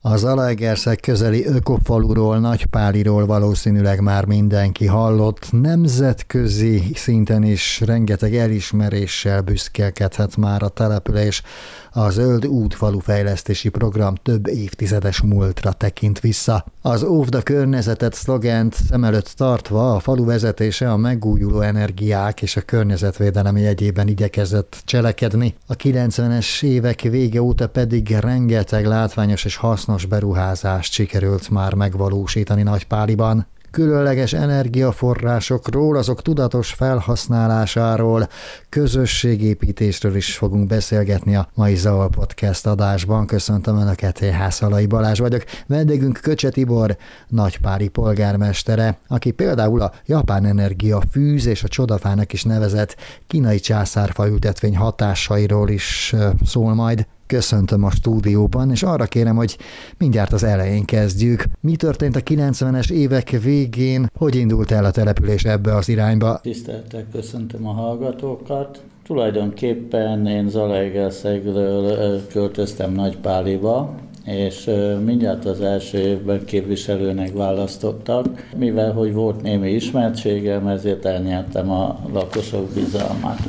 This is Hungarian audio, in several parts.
A Zalaegerszeg közeli ökofaluról, Nagypáliról valószínűleg már mindenki hallott, nemzetközi szinten is rengeteg elismeréssel büszkélkedhet már a település. A Zöld útfalu fejlesztési program több évtizedes múltra tekint vissza. Az óvda környezetet szlogent szem előtt tartva a falu vezetése a megújuló energiák és a környezetvédelem jegyében igyekezett cselekedni. A 90-es évek vége óta pedig rengeteg látványos és hasznos beruházást sikerült már megvalósítani Nagypáliban különleges energiaforrásokról, azok tudatos felhasználásáról, közösségépítésről is fogunk beszélgetni a mai Zaval Podcast adásban. Köszöntöm Önöket, én Hászalai Balázs vagyok. Vendégünk Köcse Tibor, nagypári polgármestere, aki például a japán energia fűz és a csodafának is nevezett kínai császárfa ültetvény hatásairól is szól majd köszöntöm a stúdióban, és arra kérem, hogy mindjárt az elején kezdjük. Mi történt a 90-es évek végén, hogy indult el a település ebbe az irányba? Tiszteltek, köszöntöm a hallgatókat. Tulajdonképpen én Zalaegerszegről költöztem Nagypáliba, és mindjárt az első évben képviselőnek választottak. Mivel, hogy volt némi ismertségem, ezért elnyertem a lakosok bizalmát.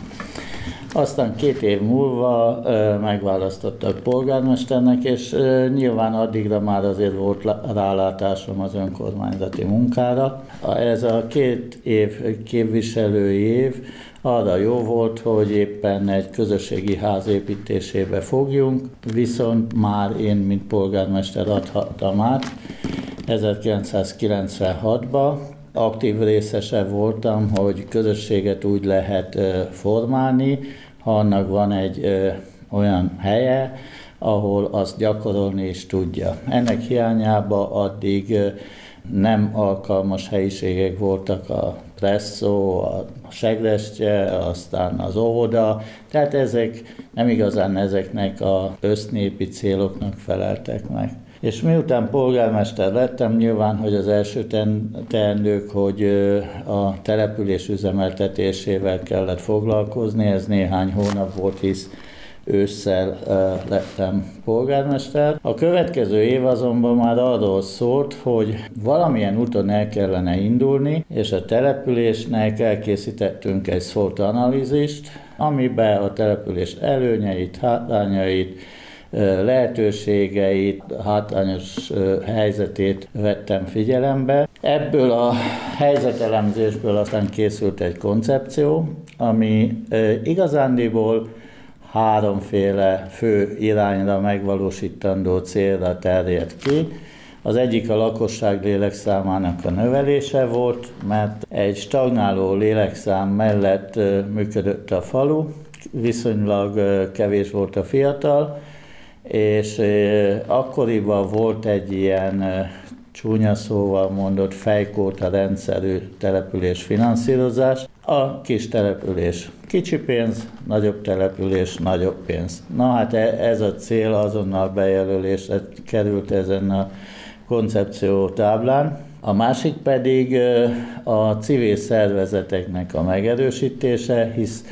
Aztán két év múlva megválasztottak polgármesternek, és nyilván addigra már azért volt rálátásom az önkormányzati munkára. Ez a két év képviselői év arra jó volt, hogy éppen egy közösségi ház építésébe fogjunk, viszont már én, mint polgármester adhattam át 1996-ba, aktív részese voltam, hogy közösséget úgy lehet formálni, ha annak van egy olyan helye, ahol azt gyakorolni is tudja. Ennek hiányába addig nem alkalmas helyiségek voltak a presszó, a segrestje, aztán az óvoda, tehát ezek nem igazán ezeknek a össznépi céloknak feleltek meg. És miután polgármester lettem, nyilván, hogy az első teendők, hogy a település üzemeltetésével kellett foglalkozni, ez néhány hónap volt, hisz ősszel lettem polgármester. A következő év azonban már arról szólt, hogy valamilyen úton el kellene indulni, és a településnek elkészítettünk egy szólt analízist, amiben a település előnyeit, hátrányait, lehetőségeit, hátrányos helyzetét vettem figyelembe. Ebből a helyzetelemzésből aztán készült egy koncepció, ami igazándiból háromféle fő irányra megvalósítandó célra terjed ki. Az egyik a lakosság lélekszámának a növelése volt, mert egy stagnáló lélekszám mellett működött a falu, viszonylag kevés volt a fiatal, és akkoriban volt egy ilyen csúnya szóval mondott fejkóta rendszerű település finanszírozás. A kis település kicsi pénz, nagyobb település nagyobb pénz. Na hát e, ez a cél azonnal bejelölésre került ezen a koncepció táblán. A másik pedig a civil szervezeteknek a megerősítése, hisz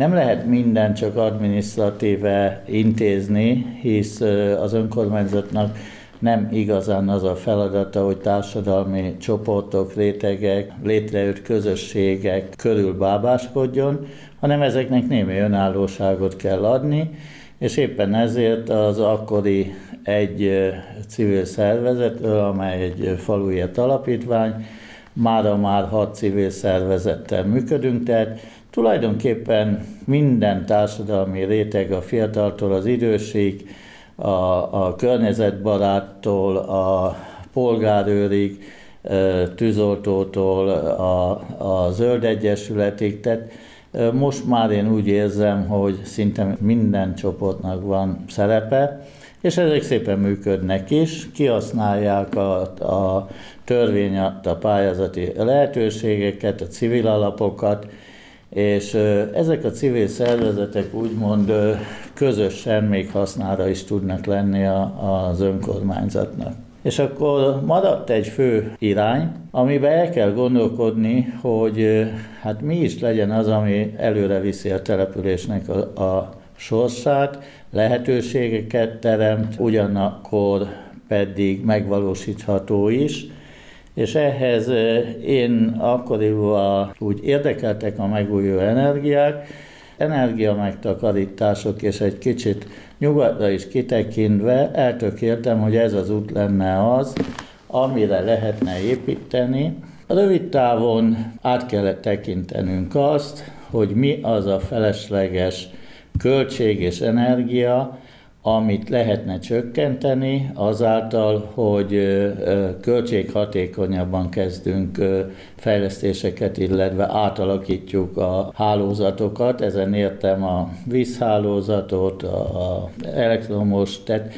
nem lehet minden csak adminisztratíve intézni, hisz az önkormányzatnak nem igazán az a feladata, hogy társadalmi csoportok, rétegek, létrejött közösségek körül bábáskodjon, hanem ezeknek némi önállóságot kell adni, és éppen ezért az akkori egy civil szervezet, amely egy falujét alapítvány, mára már hat civil szervezettel működünk, tehát Tulajdonképpen minden társadalmi réteg, a fiataltól az időség, a, a környezetbaráttól, a polgárőrig, tűzoltótól, a, a zöld egyesületig, tehát most már én úgy érzem, hogy szinte minden csoportnak van szerepe, és ezek szépen működnek is, kihasználják a, a törvény a pályázati lehetőségeket, a civil alapokat, és ezek a civil szervezetek úgymond közösen még hasznára is tudnak lenni az önkormányzatnak. És akkor maradt egy fő irány, amiben el kell gondolkodni, hogy hát mi is legyen az, ami előre viszi a településnek a, a sorsát, lehetőségeket teremt, ugyanakkor pedig megvalósítható is, és ehhez én akkoriban úgy érdekeltek a megújuló energiák, energia megtakarítások és egy kicsit nyugatra is kitekintve eltökéltem, hogy ez az út lenne az, amire lehetne építeni. Rövid távon át kellett tekintenünk azt, hogy mi az a felesleges költség és energia, amit lehetne csökkenteni azáltal, hogy költséghatékonyabban kezdünk fejlesztéseket, illetve átalakítjuk a hálózatokat. Ezen értem a vízhálózatot, a elektromos, tehát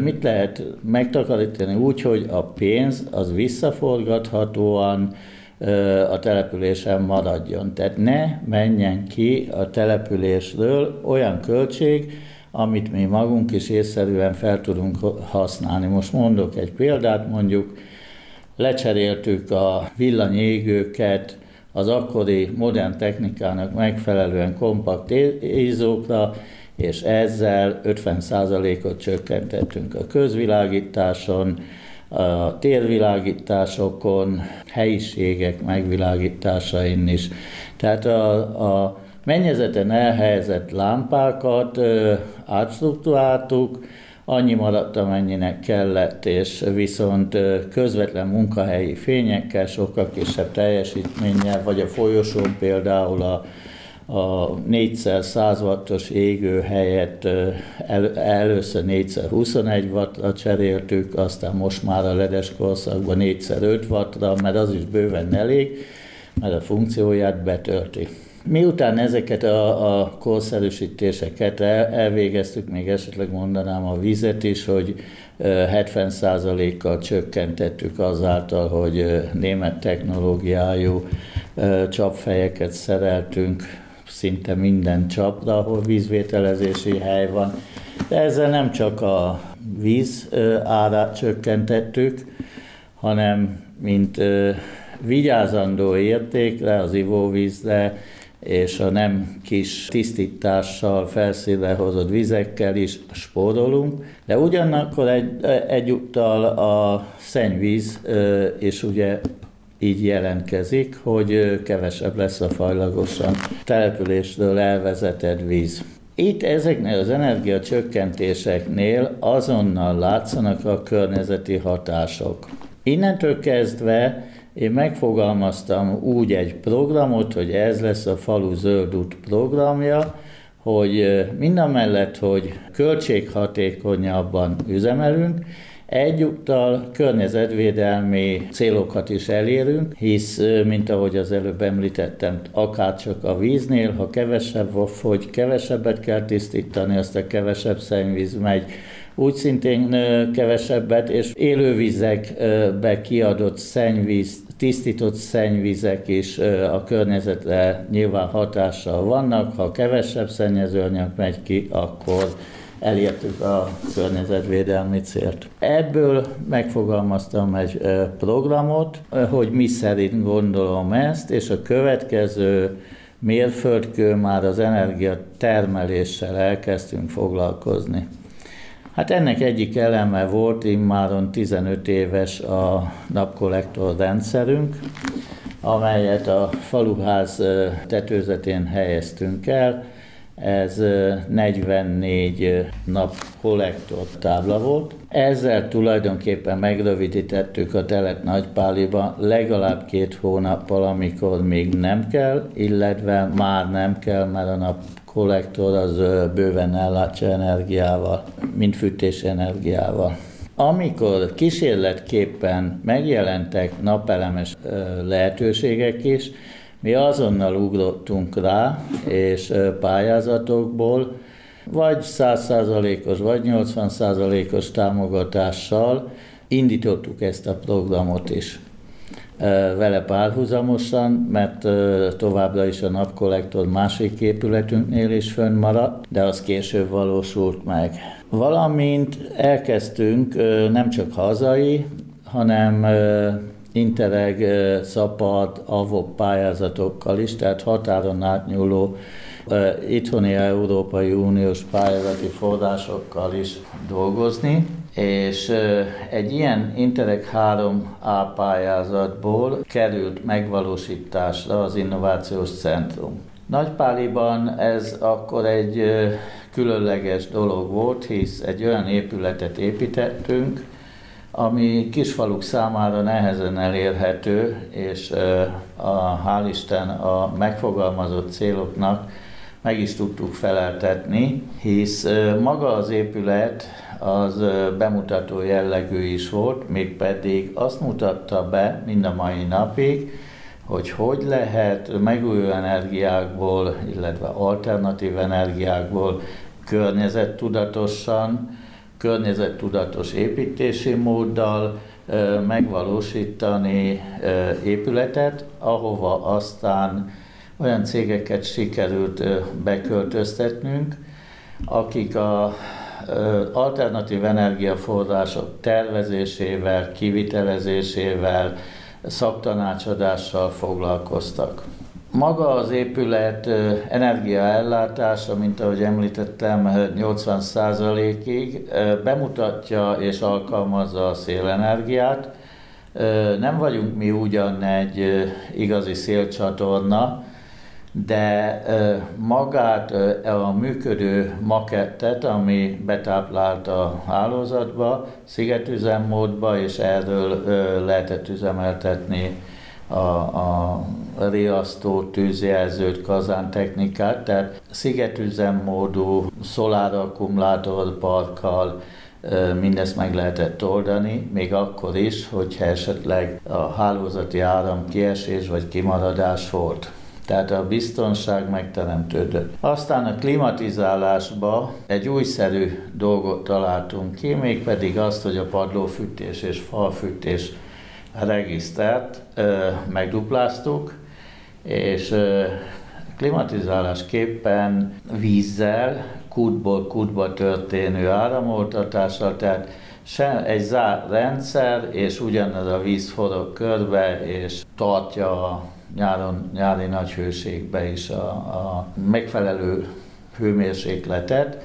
mit lehet megtakarítani úgy, hogy a pénz az visszaforgathatóan a településen maradjon. Tehát ne menjen ki a településről olyan költség, amit mi magunk is észszerűen fel tudunk használni. Most mondok egy példát, mondjuk lecseréltük a villanyégőket az akkori modern technikának megfelelően kompakt ízókra, és ezzel 50%-ot csökkentettünk a közvilágításon, a térvilágításokon, helyiségek megvilágításain is. Tehát a, a mennyezeten elhelyezett lámpákat átstruktúráltuk, annyi maradt, amennyinek kellett, és viszont közvetlen munkahelyi fényekkel, sokkal kisebb teljesítménnyel, vagy a folyosón például a, a 4x100 wattos égő helyett el, először 4x21 wattra cseréltük, aztán most már a ledes korszakban 4x5 wattra, mert az is bőven elég, mert a funkcióját betölti. Miután ezeket a, a korszerűsítéseket el, elvégeztük, még esetleg mondanám a vizet is, hogy 70%-kal csökkentettük azáltal, hogy német technológiájú csapfejeket szereltünk szinte minden csapra, ahol vízvételezési hely van. De ezzel nem csak a víz árát csökkentettük, hanem mint vigyázandó értékre, az ivóvízre, és a nem kis tisztítással, felszínre hozott vizekkel is spórolunk, de ugyanakkor egy, egyúttal a szennyvíz és ugye így jelentkezik, hogy kevesebb lesz a fajlagosan településről elvezetett víz. Itt ezeknél az energiacsökkentéseknél azonnal látszanak a környezeti hatások. Innentől kezdve én megfogalmaztam úgy egy programot, hogy ez lesz a falu zöld út programja, hogy minden mellett, hogy költséghatékonyabban üzemelünk, Egyúttal környezetvédelmi célokat is elérünk, hisz, mint ahogy az előbb említettem, akár csak a víznél, ha kevesebb hogy kevesebbet kell tisztítani, azt a kevesebb szennyvíz megy, úgy szintén kevesebbet, és élővizekbe kiadott szennyvíz, tisztított szennyvizek is a környezetre nyilván hatással vannak. Ha kevesebb szennyezőanyag megy ki, akkor elértük a környezetvédelmi célt. Ebből megfogalmaztam egy programot, hogy mi szerint gondolom ezt, és a következő mérföldkő már az energia termeléssel elkezdtünk foglalkozni. Hát ennek egyik eleme volt, immáron 15 éves a napkollektor rendszerünk, amelyet a faluház tetőzetén helyeztünk el. Ez 44 nap kollektor tábla volt. Ezzel tulajdonképpen megrövidítettük a telet Nagypáliba legalább két hónappal, amikor még nem kell, illetve már nem kell, mert a nap kollektor az bőven ellátja energiával, mint fűtési energiával. Amikor kísérletképpen megjelentek napelemes lehetőségek is, mi azonnal ugrottunk rá, és pályázatokból vagy 100%-os, vagy 80%-os támogatással indítottuk ezt a programot is vele párhuzamosan, mert továbbra is a napkollektor másik épületünknél is fönnmaradt, de az később valósult meg. Valamint elkezdtünk nem csak hazai, hanem Interreg, Szapad, AVOP pályázatokkal is, tehát határon átnyúló itthoni Európai Uniós pályázati forrásokkal is dolgozni, és egy ilyen Interreg 3A pályázatból került megvalósításra az Innovációs Centrum. Nagypáliban ez akkor egy különleges dolog volt, hisz egy olyan épületet építettünk, ami kisfaluk számára nehezen elérhető, és a, hál' Isten a megfogalmazott céloknak meg is tudtuk feleltetni, hisz maga az épület az bemutató jellegű is volt, mégpedig azt mutatta be mind a mai napig, hogy hogy lehet megújuló energiákból, illetve alternatív energiákból környezettudatosan, környezettudatos építési móddal megvalósítani épületet, ahova aztán olyan cégeket sikerült beköltöztetnünk, akik a alternatív energiaforrások tervezésével, kivitelezésével, szaktanácsadással foglalkoztak. Maga az épület energiaellátása, mint ahogy említettem, 80%-ig bemutatja és alkalmazza a szélenergiát. Nem vagyunk mi ugyan egy igazi szélcsatorna, de magát a működő makettet, ami betáplált a hálózatba, szigetüzemmódba, és erről lehetett üzemeltetni a, a riasztó tűzjelzőt, kazántechnikát, tehát szigetüzemmódú szolárakkumulátorparkkal mindezt meg lehetett oldani, még akkor is, hogyha esetleg a hálózati áram kiesés vagy kimaradás volt. Tehát a biztonság megteremtődött. Aztán a klimatizálásba egy újszerű dolgot találtunk ki, mégpedig azt, hogy a padlófűtés és falfűtés regisztert megdupláztuk, és ö, klimatizálásképpen vízzel, kútból kútba történő áramoltatással, tehát se egy zárt rendszer, és ugyanez a víz forog körbe, és tartja a nyáron, nyári nagy hőségbe is a, a megfelelő hőmérsékletet,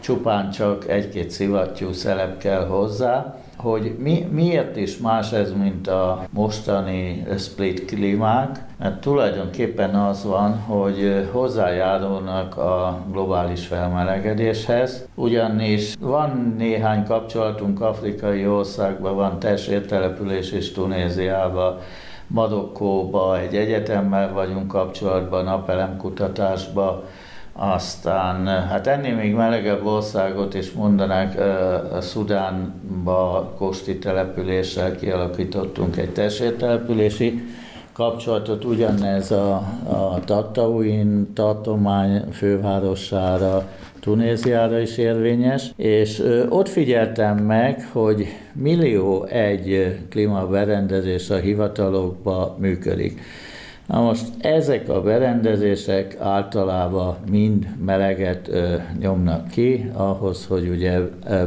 csupán csak egy-két szivattyú szelep kell hozzá, hogy mi, miért is más ez, mint a mostani split klímák, mert tulajdonképpen az van, hogy hozzájárulnak a globális felmelegedéshez, ugyanis van néhány kapcsolatunk afrikai országban, van testvértelepülés is Tunéziában, Marokkóba, egy egyetemmel vagyunk kapcsolatban, napelemkutatásba, aztán hát ennél még melegebb országot is mondanák, a Szudánba Kosti településsel kialakítottunk egy testvértelepülési kapcsolatot, ugyanez a, a Tatauin tartomány fővárosára, Tunéziára is érvényes, és ott figyeltem meg, hogy millió egy klímaberendezés a hivatalokba működik. Na most ezek a berendezések általában mind meleget ö, nyomnak ki, ahhoz, hogy ugye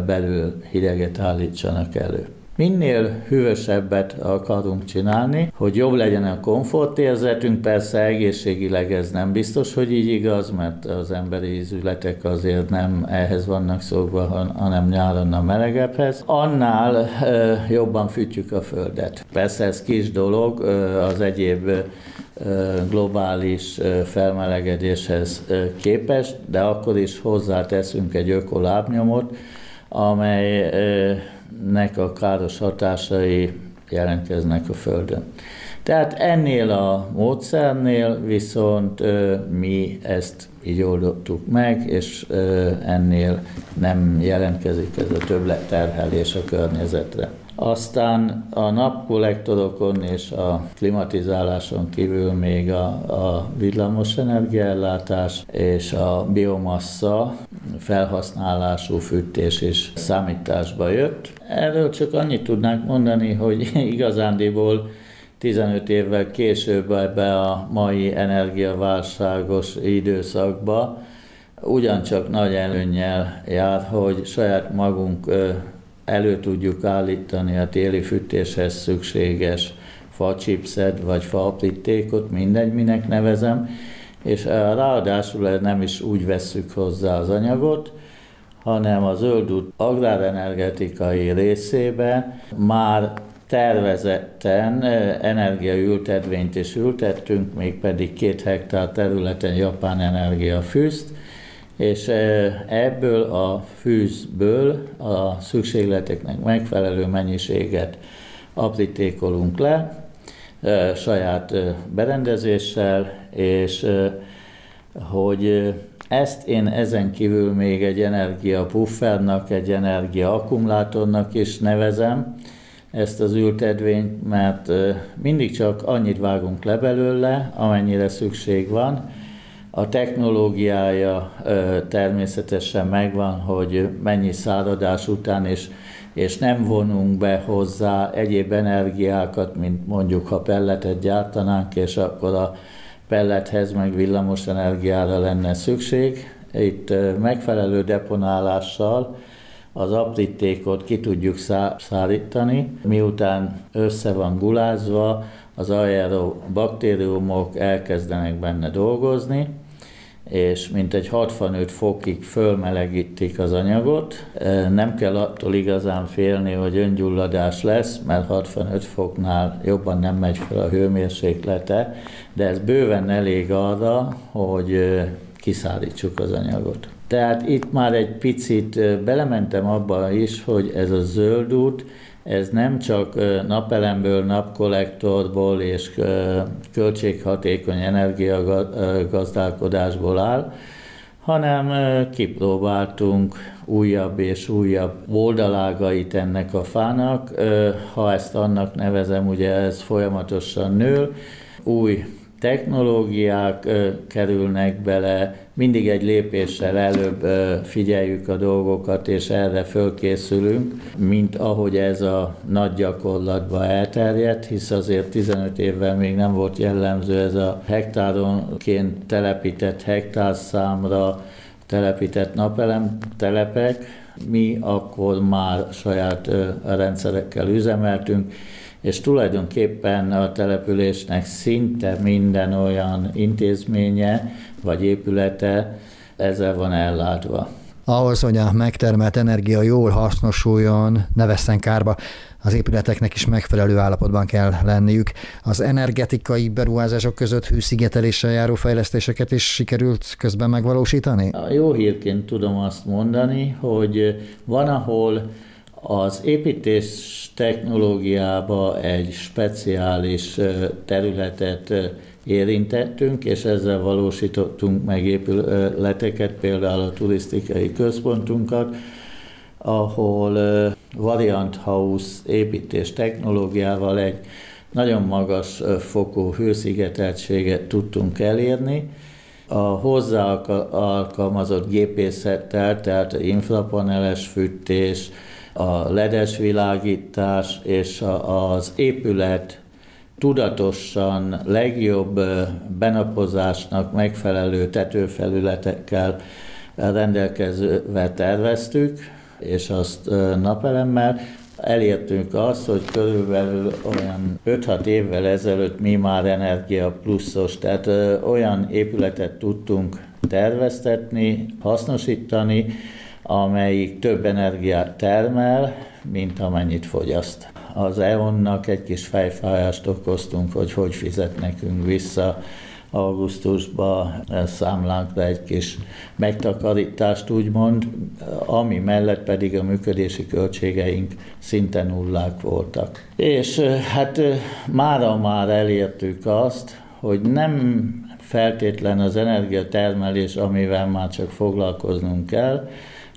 belül hideget állítsanak elő. Minél hűvösebbet akarunk csinálni, hogy jobb legyen a komfortérzetünk, persze egészségileg ez nem biztos, hogy így igaz, mert az emberi ízületek azért nem ehhez vannak szokva, hanem nyáron a melegebbhez. Annál ö, jobban fűtjük a földet. Persze ez kis dolog, ö, az egyéb globális felmelegedéshez képest, de akkor is hozzáteszünk egy ökolábnyomot, amelynek a káros hatásai jelentkeznek a Földön. Tehát ennél a módszernél viszont mi ezt így oldottuk meg, és ennél nem jelentkezik ez a többletterhelés a környezetre. Aztán a napkollektorokon és a klimatizáláson kívül még a, a villamos energiaellátás és a biomassa felhasználású fűtés is számításba jött. Erről csak annyit tudnánk mondani, hogy igazándiból 15 évvel később ebbe a mai energiaválságos időszakba ugyancsak nagy előnnyel jár, hogy saját magunk elő tudjuk állítani a téli fűtéshez szükséges facsipszet vagy faaprítékot, mindegy, minek nevezem, és ráadásul nem is úgy vesszük hozzá az anyagot, hanem a zöld út agrárenergetikai részébe már tervezetten energiaültetvényt is ültettünk, mégpedig két hektár területen japán energiafűzt, és ebből a fűzből a szükségleteknek megfelelő mennyiséget aprítékolunk le saját berendezéssel, és hogy ezt én ezen kívül még egy energia puffernak, egy energia akkumulátornak is nevezem, ezt az ültedvényt, mert mindig csak annyit vágunk le belőle, amennyire szükség van. A technológiája természetesen megvan, hogy mennyi száradás után, és, és nem vonunk be hozzá egyéb energiákat, mint mondjuk, ha pelletet gyártanánk, és akkor a pellethez meg villamos energiára lenne szükség. Itt megfelelő deponálással az aprítékot ki tudjuk szállítani, miután össze van gulázva, az aerobaktériumok elkezdenek benne dolgozni, és mintegy 65 fokig fölmelegítik az anyagot. Nem kell attól igazán félni, hogy öngyulladás lesz, mert 65 foknál jobban nem megy fel a hőmérséklete, de ez bőven elég arra, hogy kiszállítsuk az anyagot. Tehát itt már egy picit belementem abba is, hogy ez a zöld út, ez nem csak napelemből, napkollektorból és költséghatékony energiagazdálkodásból áll, hanem kipróbáltunk újabb és újabb oldalágait ennek a fának. Ha ezt annak nevezem, ugye ez folyamatosan nő, új technológiák kerülnek bele, mindig egy lépéssel előbb figyeljük a dolgokat, és erre fölkészülünk, mint ahogy ez a nagy gyakorlatba elterjedt, hisz azért 15 évvel még nem volt jellemző ez a hektáronként telepített hektárszámra telepített napelem telepek. Mi akkor már saját rendszerekkel üzemeltünk, és tulajdonképpen a településnek szinte minden olyan intézménye vagy épülete ezzel van ellátva. Ahhoz, hogy a megtermelt energia jól hasznosuljon, ne vesszen kárba, az épületeknek is megfelelő állapotban kell lenniük. Az energetikai beruházások között hűszigeteléssel járó fejlesztéseket is sikerült közben megvalósítani? A jó hírként tudom azt mondani, hogy van, ahol az építés technológiába egy speciális területet érintettünk, és ezzel valósítottunk meg épületeket, például a turisztikai központunkat, ahol Variant House építés technológiával egy nagyon magas fokú hőszigeteltséget tudtunk elérni. A hozzá alkalmazott gépészettel, tehát infrapaneles fűtés, a ledes világítás és az épület tudatosan legjobb benapozásnak megfelelő tetőfelületekkel rendelkezővel terveztük, és azt napelemmel. Elértünk azt, hogy körülbelül olyan 5-6 évvel ezelőtt mi már Energia Pluszos, tehát olyan épületet tudtunk terveztetni, hasznosítani, amelyik több energiát termel, mint amennyit fogyaszt. Az EON-nak egy kis fejfájást okoztunk, hogy hogy fizet nekünk vissza augusztusban számlánkra egy kis megtakarítást úgymond, ami mellett pedig a működési költségeink szinte nullák voltak. És hát mára már elértük azt, hogy nem feltétlen az energiatermelés, amivel már csak foglalkoznunk kell,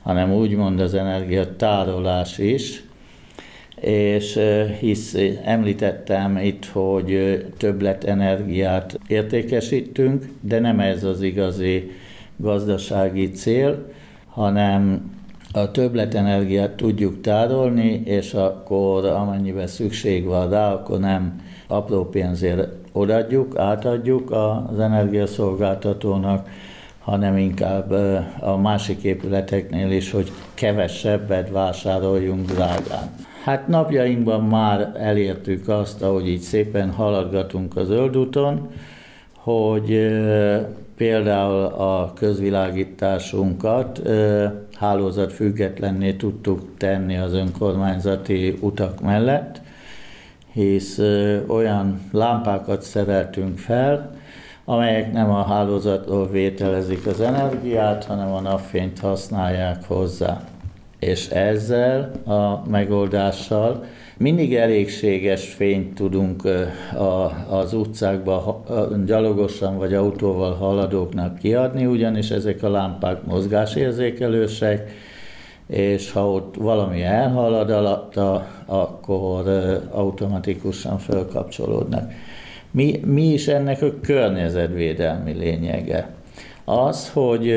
hanem úgymond az energiatárolás is, és hisz említettem itt, hogy többlet energiát értékesítünk, de nem ez az igazi gazdasági cél, hanem a többletenergiát tudjuk tárolni, és akkor amennyiben szükség van rá, akkor nem apró pénzért odaadjuk, átadjuk az energiaszolgáltatónak, hanem inkább a másik épületeknél is, hogy kevesebbet vásároljunk drágán. Hát napjainkban már elértük azt, ahogy így szépen haladgatunk a zöld úton, hogy például a közvilágításunkat hálózat függetlenné tudtuk tenni az önkormányzati utak mellett, hisz olyan lámpákat szereltünk fel, amelyek nem a hálózatról vételezik az energiát, hanem a napfényt használják hozzá. És ezzel a megoldással mindig elégséges fényt tudunk az utcákba gyalogosan vagy autóval haladóknak kiadni, ugyanis ezek a lámpák mozgásérzékelősek, és ha ott valami elhalad alatta, akkor automatikusan felkapcsolódnak. Mi, mi is ennek a környezetvédelmi lényege? Az, hogy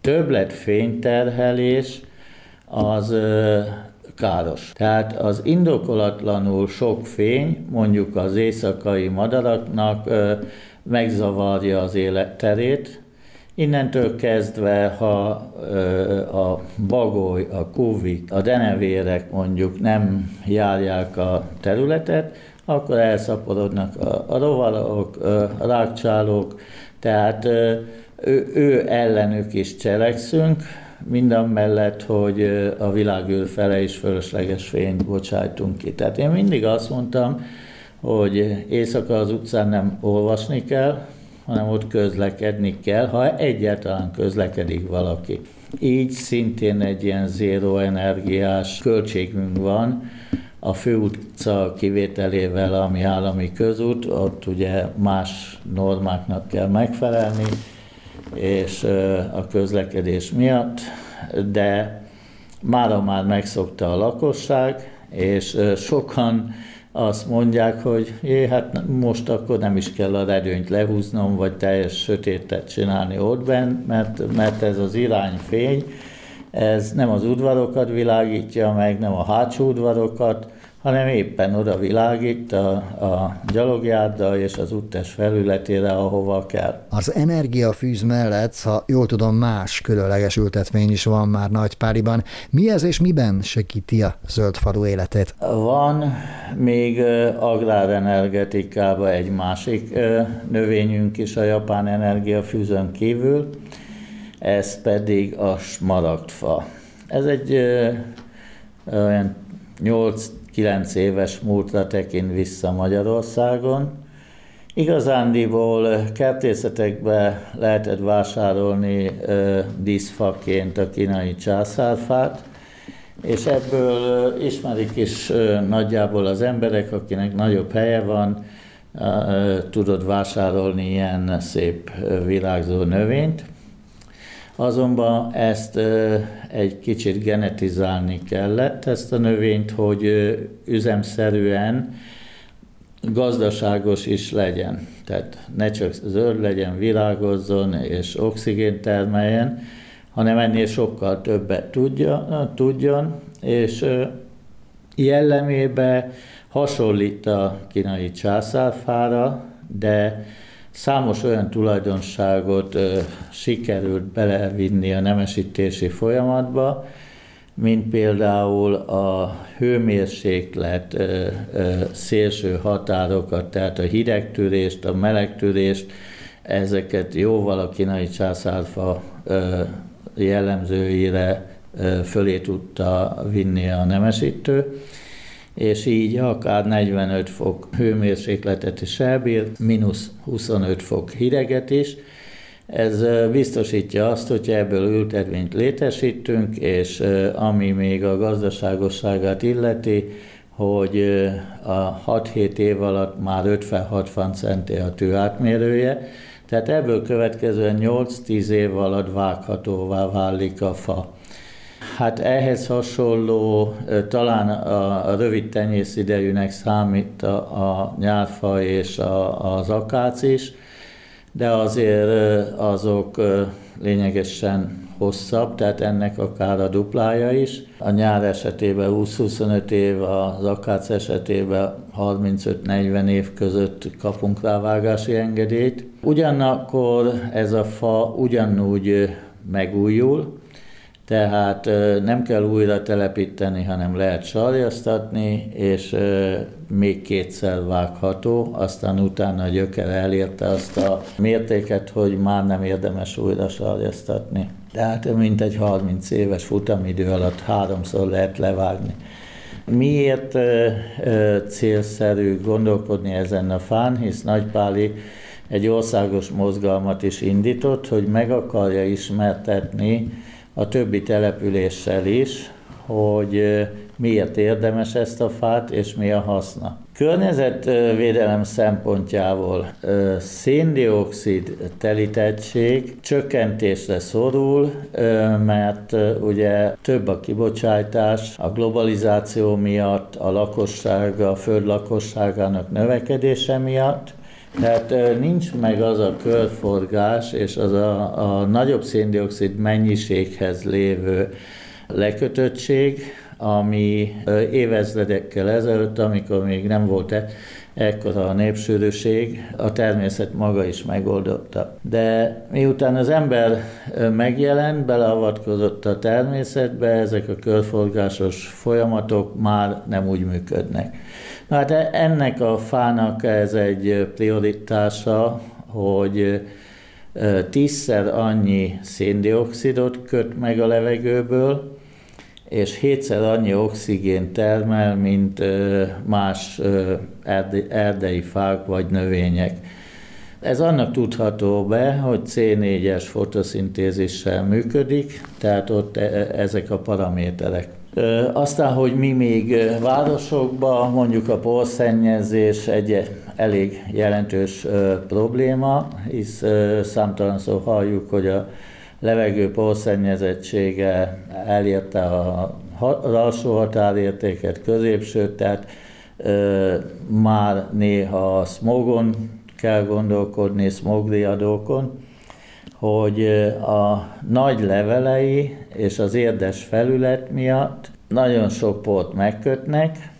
többlet fényterhelés az káros. Tehát az indokolatlanul sok fény, mondjuk az éjszakai madaraknak megzavarja az életterét, Innentől kezdve, ha a bagoly, a kuvik, a denevérek mondjuk nem járják a területet, akkor elszaporodnak a, a rovarok, a rákcsálók, tehát ő, ő ellenük is cselekszünk, minden mellett, hogy a világűr fele is fölösleges fényt bocsájtunk ki. Tehát én mindig azt mondtam, hogy éjszaka az utcán nem olvasni kell, hanem ott közlekedni kell, ha egyáltalán közlekedik valaki. Így szintén egy ilyen zéró energiás költségünk van, a főutca kivételével, ami állami közút, ott ugye más normáknak kell megfelelni, és a közlekedés miatt, de mára már megszokta a lakosság, és sokan azt mondják, hogy jé, hát most akkor nem is kell a redőnyt lehúznom, vagy teljes sötétet csinálni ott bent, mert, mert ez az irányfény, ez nem az udvarokat világítja meg, nem a hátsó udvarokat, hanem éppen oda világít a, a gyalogjárda és az úttes felületére, ahova kell. Az energiafűz mellett, ha jól tudom, más különleges ültetvény is van már Nagypáriban. Mi ez és miben segíti a zöldfalu életét? Van még agrárenergetikában egy másik növényünk is a japán energiafűzön kívül, ez pedig a smaragdfa. Ez egy olyan 8 9 éves múltra tekint vissza Magyarországon. Igazándiból kertészetekbe lehetett vásárolni díszfaként a kínai császárfát, és ebből ismerik is nagyjából az emberek, akinek nagyobb helye van, tudod vásárolni ilyen szép virágzó növényt. Azonban ezt egy kicsit genetizálni kellett, ezt a növényt, hogy üzemszerűen gazdaságos is legyen. Tehát ne csak zöld legyen, virágozzon és oxigént termeljen, hanem ennél sokkal többet tudja, tudjon, és jellemébe hasonlít a kínai császárfára, de Számos olyan tulajdonságot sikerült belevinni a nemesítési folyamatba, mint például a hőmérséklet szélső határokat, tehát a hidegtűrést, a melegtűrést, ezeket jóval a kínai császárfa jellemzőire fölé tudta vinni a nemesítő és így akár 45 fok hőmérsékletet is elbír, mínusz 25 fok hideget is. Ez biztosítja azt, hogy ebből ültetvényt létesítünk, és ami még a gazdaságosságát illeti, hogy a 6-7 év alatt már 56 centi a tű átmérője, tehát ebből következően 8-10 év alatt vághatóvá válik a fa. Hát ehhez hasonló, talán a, rövid tenyészidejűnek számít a, a nyárfa és a, az akác is, de azért azok lényegesen hosszabb, tehát ennek akár a duplája is. A nyár esetében 20-25 év, az akác esetében 35-40 év között kapunk rávágási engedélyt. Ugyanakkor ez a fa ugyanúgy megújul, tehát nem kell újra telepíteni, hanem lehet sarjasztatni, és még kétszer vágható, aztán utána a gyöker elérte azt a mértéket, hogy már nem érdemes újra sarjasztatni. Tehát mint egy 30 éves futamidő alatt háromszor lehet levágni. Miért célszerű gondolkodni ezen a fán, hisz Nagypáli egy országos mozgalmat is indított, hogy meg akarja ismertetni a többi településsel is, hogy miért érdemes ezt a fát, és mi a haszna. Környezetvédelem szempontjából széndiokszid telítettség csökkentésre szorul, mert ugye több a kibocsátás a globalizáció miatt, a lakosság, a föld lakosságának növekedése miatt, tehát nincs meg az a körforgás és az a, a nagyobb széndiokszid mennyiséghez lévő lekötöttség, ami évezredekkel ezelőtt, amikor még nem volt e, ekkora a népsűrűség, a természet maga is megoldotta. De miután az ember megjelent, beleavatkozott a természetbe, ezek a körforgásos folyamatok már nem úgy működnek. Na hát ennek a fának ez egy prioritása, hogy tízszer annyi széndiokszidot köt meg a levegőből, és hétszer annyi oxigén termel, mint más erdei fák vagy növények. Ez annak tudható be, hogy C4-es fotoszintézissel működik, tehát ott e, e, ezek a paraméterek. Aztán, hogy mi még városokban, mondjuk a porszennyezés egy elég jelentős probléma, hisz számtalan szó halljuk, hogy a levegő porszennyezettsége elérte a alsó határértéket, középsőt, tehát ö, már néha a smogon kell gondolkodni, smogdiadókon, hogy a nagy levelei és az érdes felület miatt nagyon sok port megkötnek,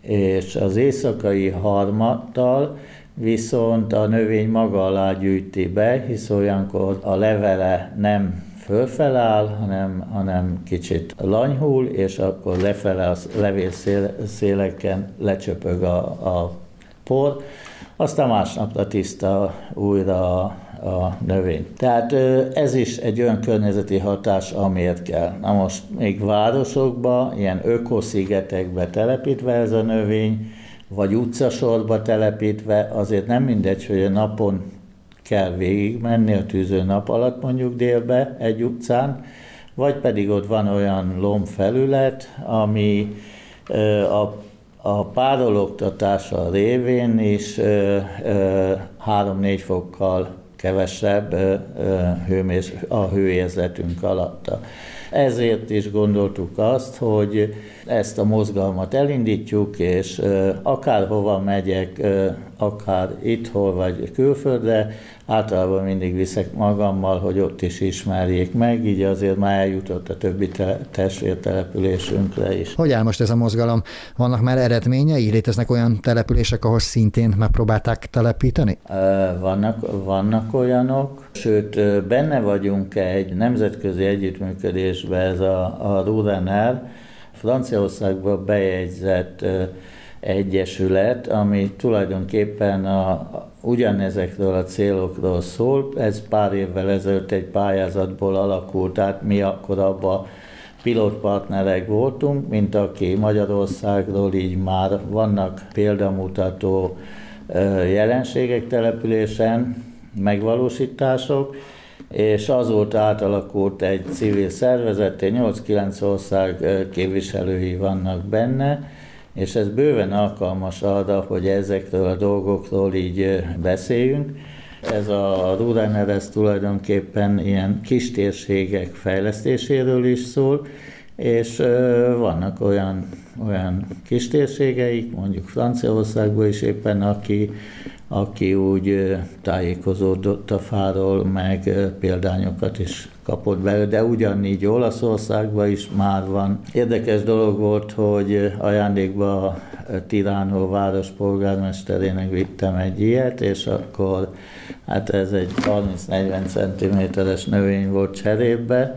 és az éjszakai harmattal viszont a növény maga alá gyűjti be, hisz olyankor a levele nem fölfeláll, hanem, hanem kicsit lanyhul, és akkor lefele a levélszéleken lecsöpög a, a por, aztán másnapra tiszta újra a, a növény. Tehát ez is egy olyan környezeti hatás, amiért kell. Na most még városokba, ilyen ökoszigetekbe telepítve ez a növény, vagy utcasorba telepítve, azért nem mindegy, hogy a napon kell végigmenni a tűző nap alatt mondjuk délbe egy utcán, vagy pedig ott van olyan lombfelület, ami a, a párologtatása révén is 3-4 fokkal kevesebb a hőérzetünk alatta. Ezért is gondoltuk azt, hogy ezt a mozgalmat elindítjuk, és akárhova megyek, akár itthol vagy külföldre, általában mindig viszek magammal, hogy ott is ismerjék meg, így azért már eljutott a többi te- testvértelepülésünkre is. Hogy áll most ez a mozgalom? Vannak már eredményei? Léteznek olyan települések, ahol szintén megpróbálták telepíteni? Vannak, vannak olyanok, sőt benne vagyunk egy nemzetközi együttműködésben, ez a, a Rudener, Franciaországban bejegyzett egyesület, ami tulajdonképpen a, ugyanezekről a célokról szól. Ez pár évvel ezelőtt egy pályázatból alakult, tehát mi akkor abban pilotpartnerek voltunk, mint aki Magyarországról így már vannak példamutató jelenségek településen, megvalósítások, és azóta átalakult egy civil szervezet, 8-9 ország képviselői vannak benne, és ez bőven alkalmas arra, hogy ezekről a dolgokról így beszéljünk. Ez a ez tulajdonképpen ilyen kis fejlesztéséről is szól, és vannak olyan, olyan kis mondjuk Franciaországban is éppen, aki aki úgy tájékozódott a fáról, meg példányokat is kapott belőle, de ugyanígy Olaszországban is már van. Érdekes dolog volt, hogy ajándékba a Tiránó város polgármesterének vittem egy ilyet, és akkor hát ez egy 30-40 cm-es növény volt cserébe,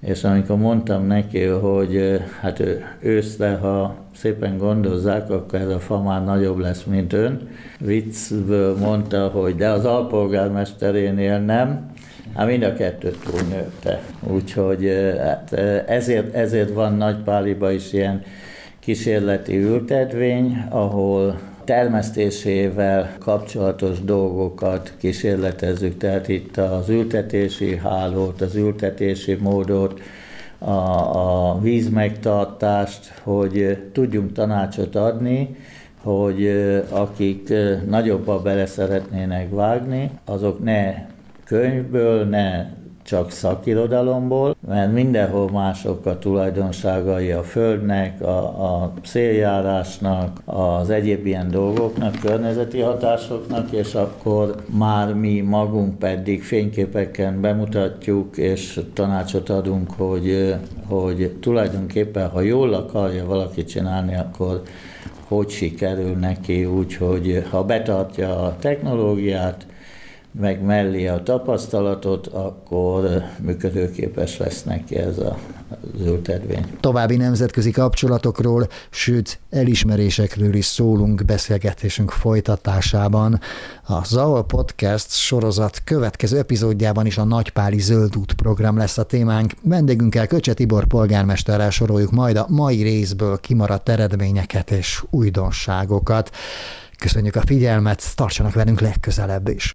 és amikor mondtam neki, hogy hát őszre, ha szépen gondozzák, akkor ez a fa már nagyobb lesz, mint ön. Viccből mondta, hogy de az alpolgármesterénél nem, Hát mind a kettőt túlnőtte. Úgyhogy hát ezért, ezért van Nagypáliba is ilyen kísérleti ültetvény, ahol termesztésével kapcsolatos dolgokat kísérletezzük, tehát itt az ültetési hálót, az ültetési módot, a, a vízmegtartást, hogy tudjunk tanácsot adni, hogy akik nagyobba bele szeretnének vágni, azok ne könyvből, ne csak szakirodalomból, mert mindenhol mások a tulajdonságai a földnek, a, a széljárásnak, az egyéb ilyen dolgoknak, környezeti hatásoknak, és akkor már mi magunk pedig fényképeken bemutatjuk, és tanácsot adunk, hogy, hogy tulajdonképpen, ha jól akarja valaki csinálni, akkor hogy sikerül neki, úgyhogy ha betartja a technológiát, meg mellé a tapasztalatot, akkor működőképes lesz neki ez a ültetvény. További nemzetközi kapcsolatokról, sőt elismerésekről is szólunk beszélgetésünk folytatásában. A Zaol Podcast sorozat következő epizódjában is a Nagypáli Zöld Út program lesz a témánk. Vendégünkkel Köcse Tibor polgármesterrel soroljuk majd a mai részből kimaradt eredményeket és újdonságokat. Köszönjük a figyelmet, tartsanak velünk legközelebb is.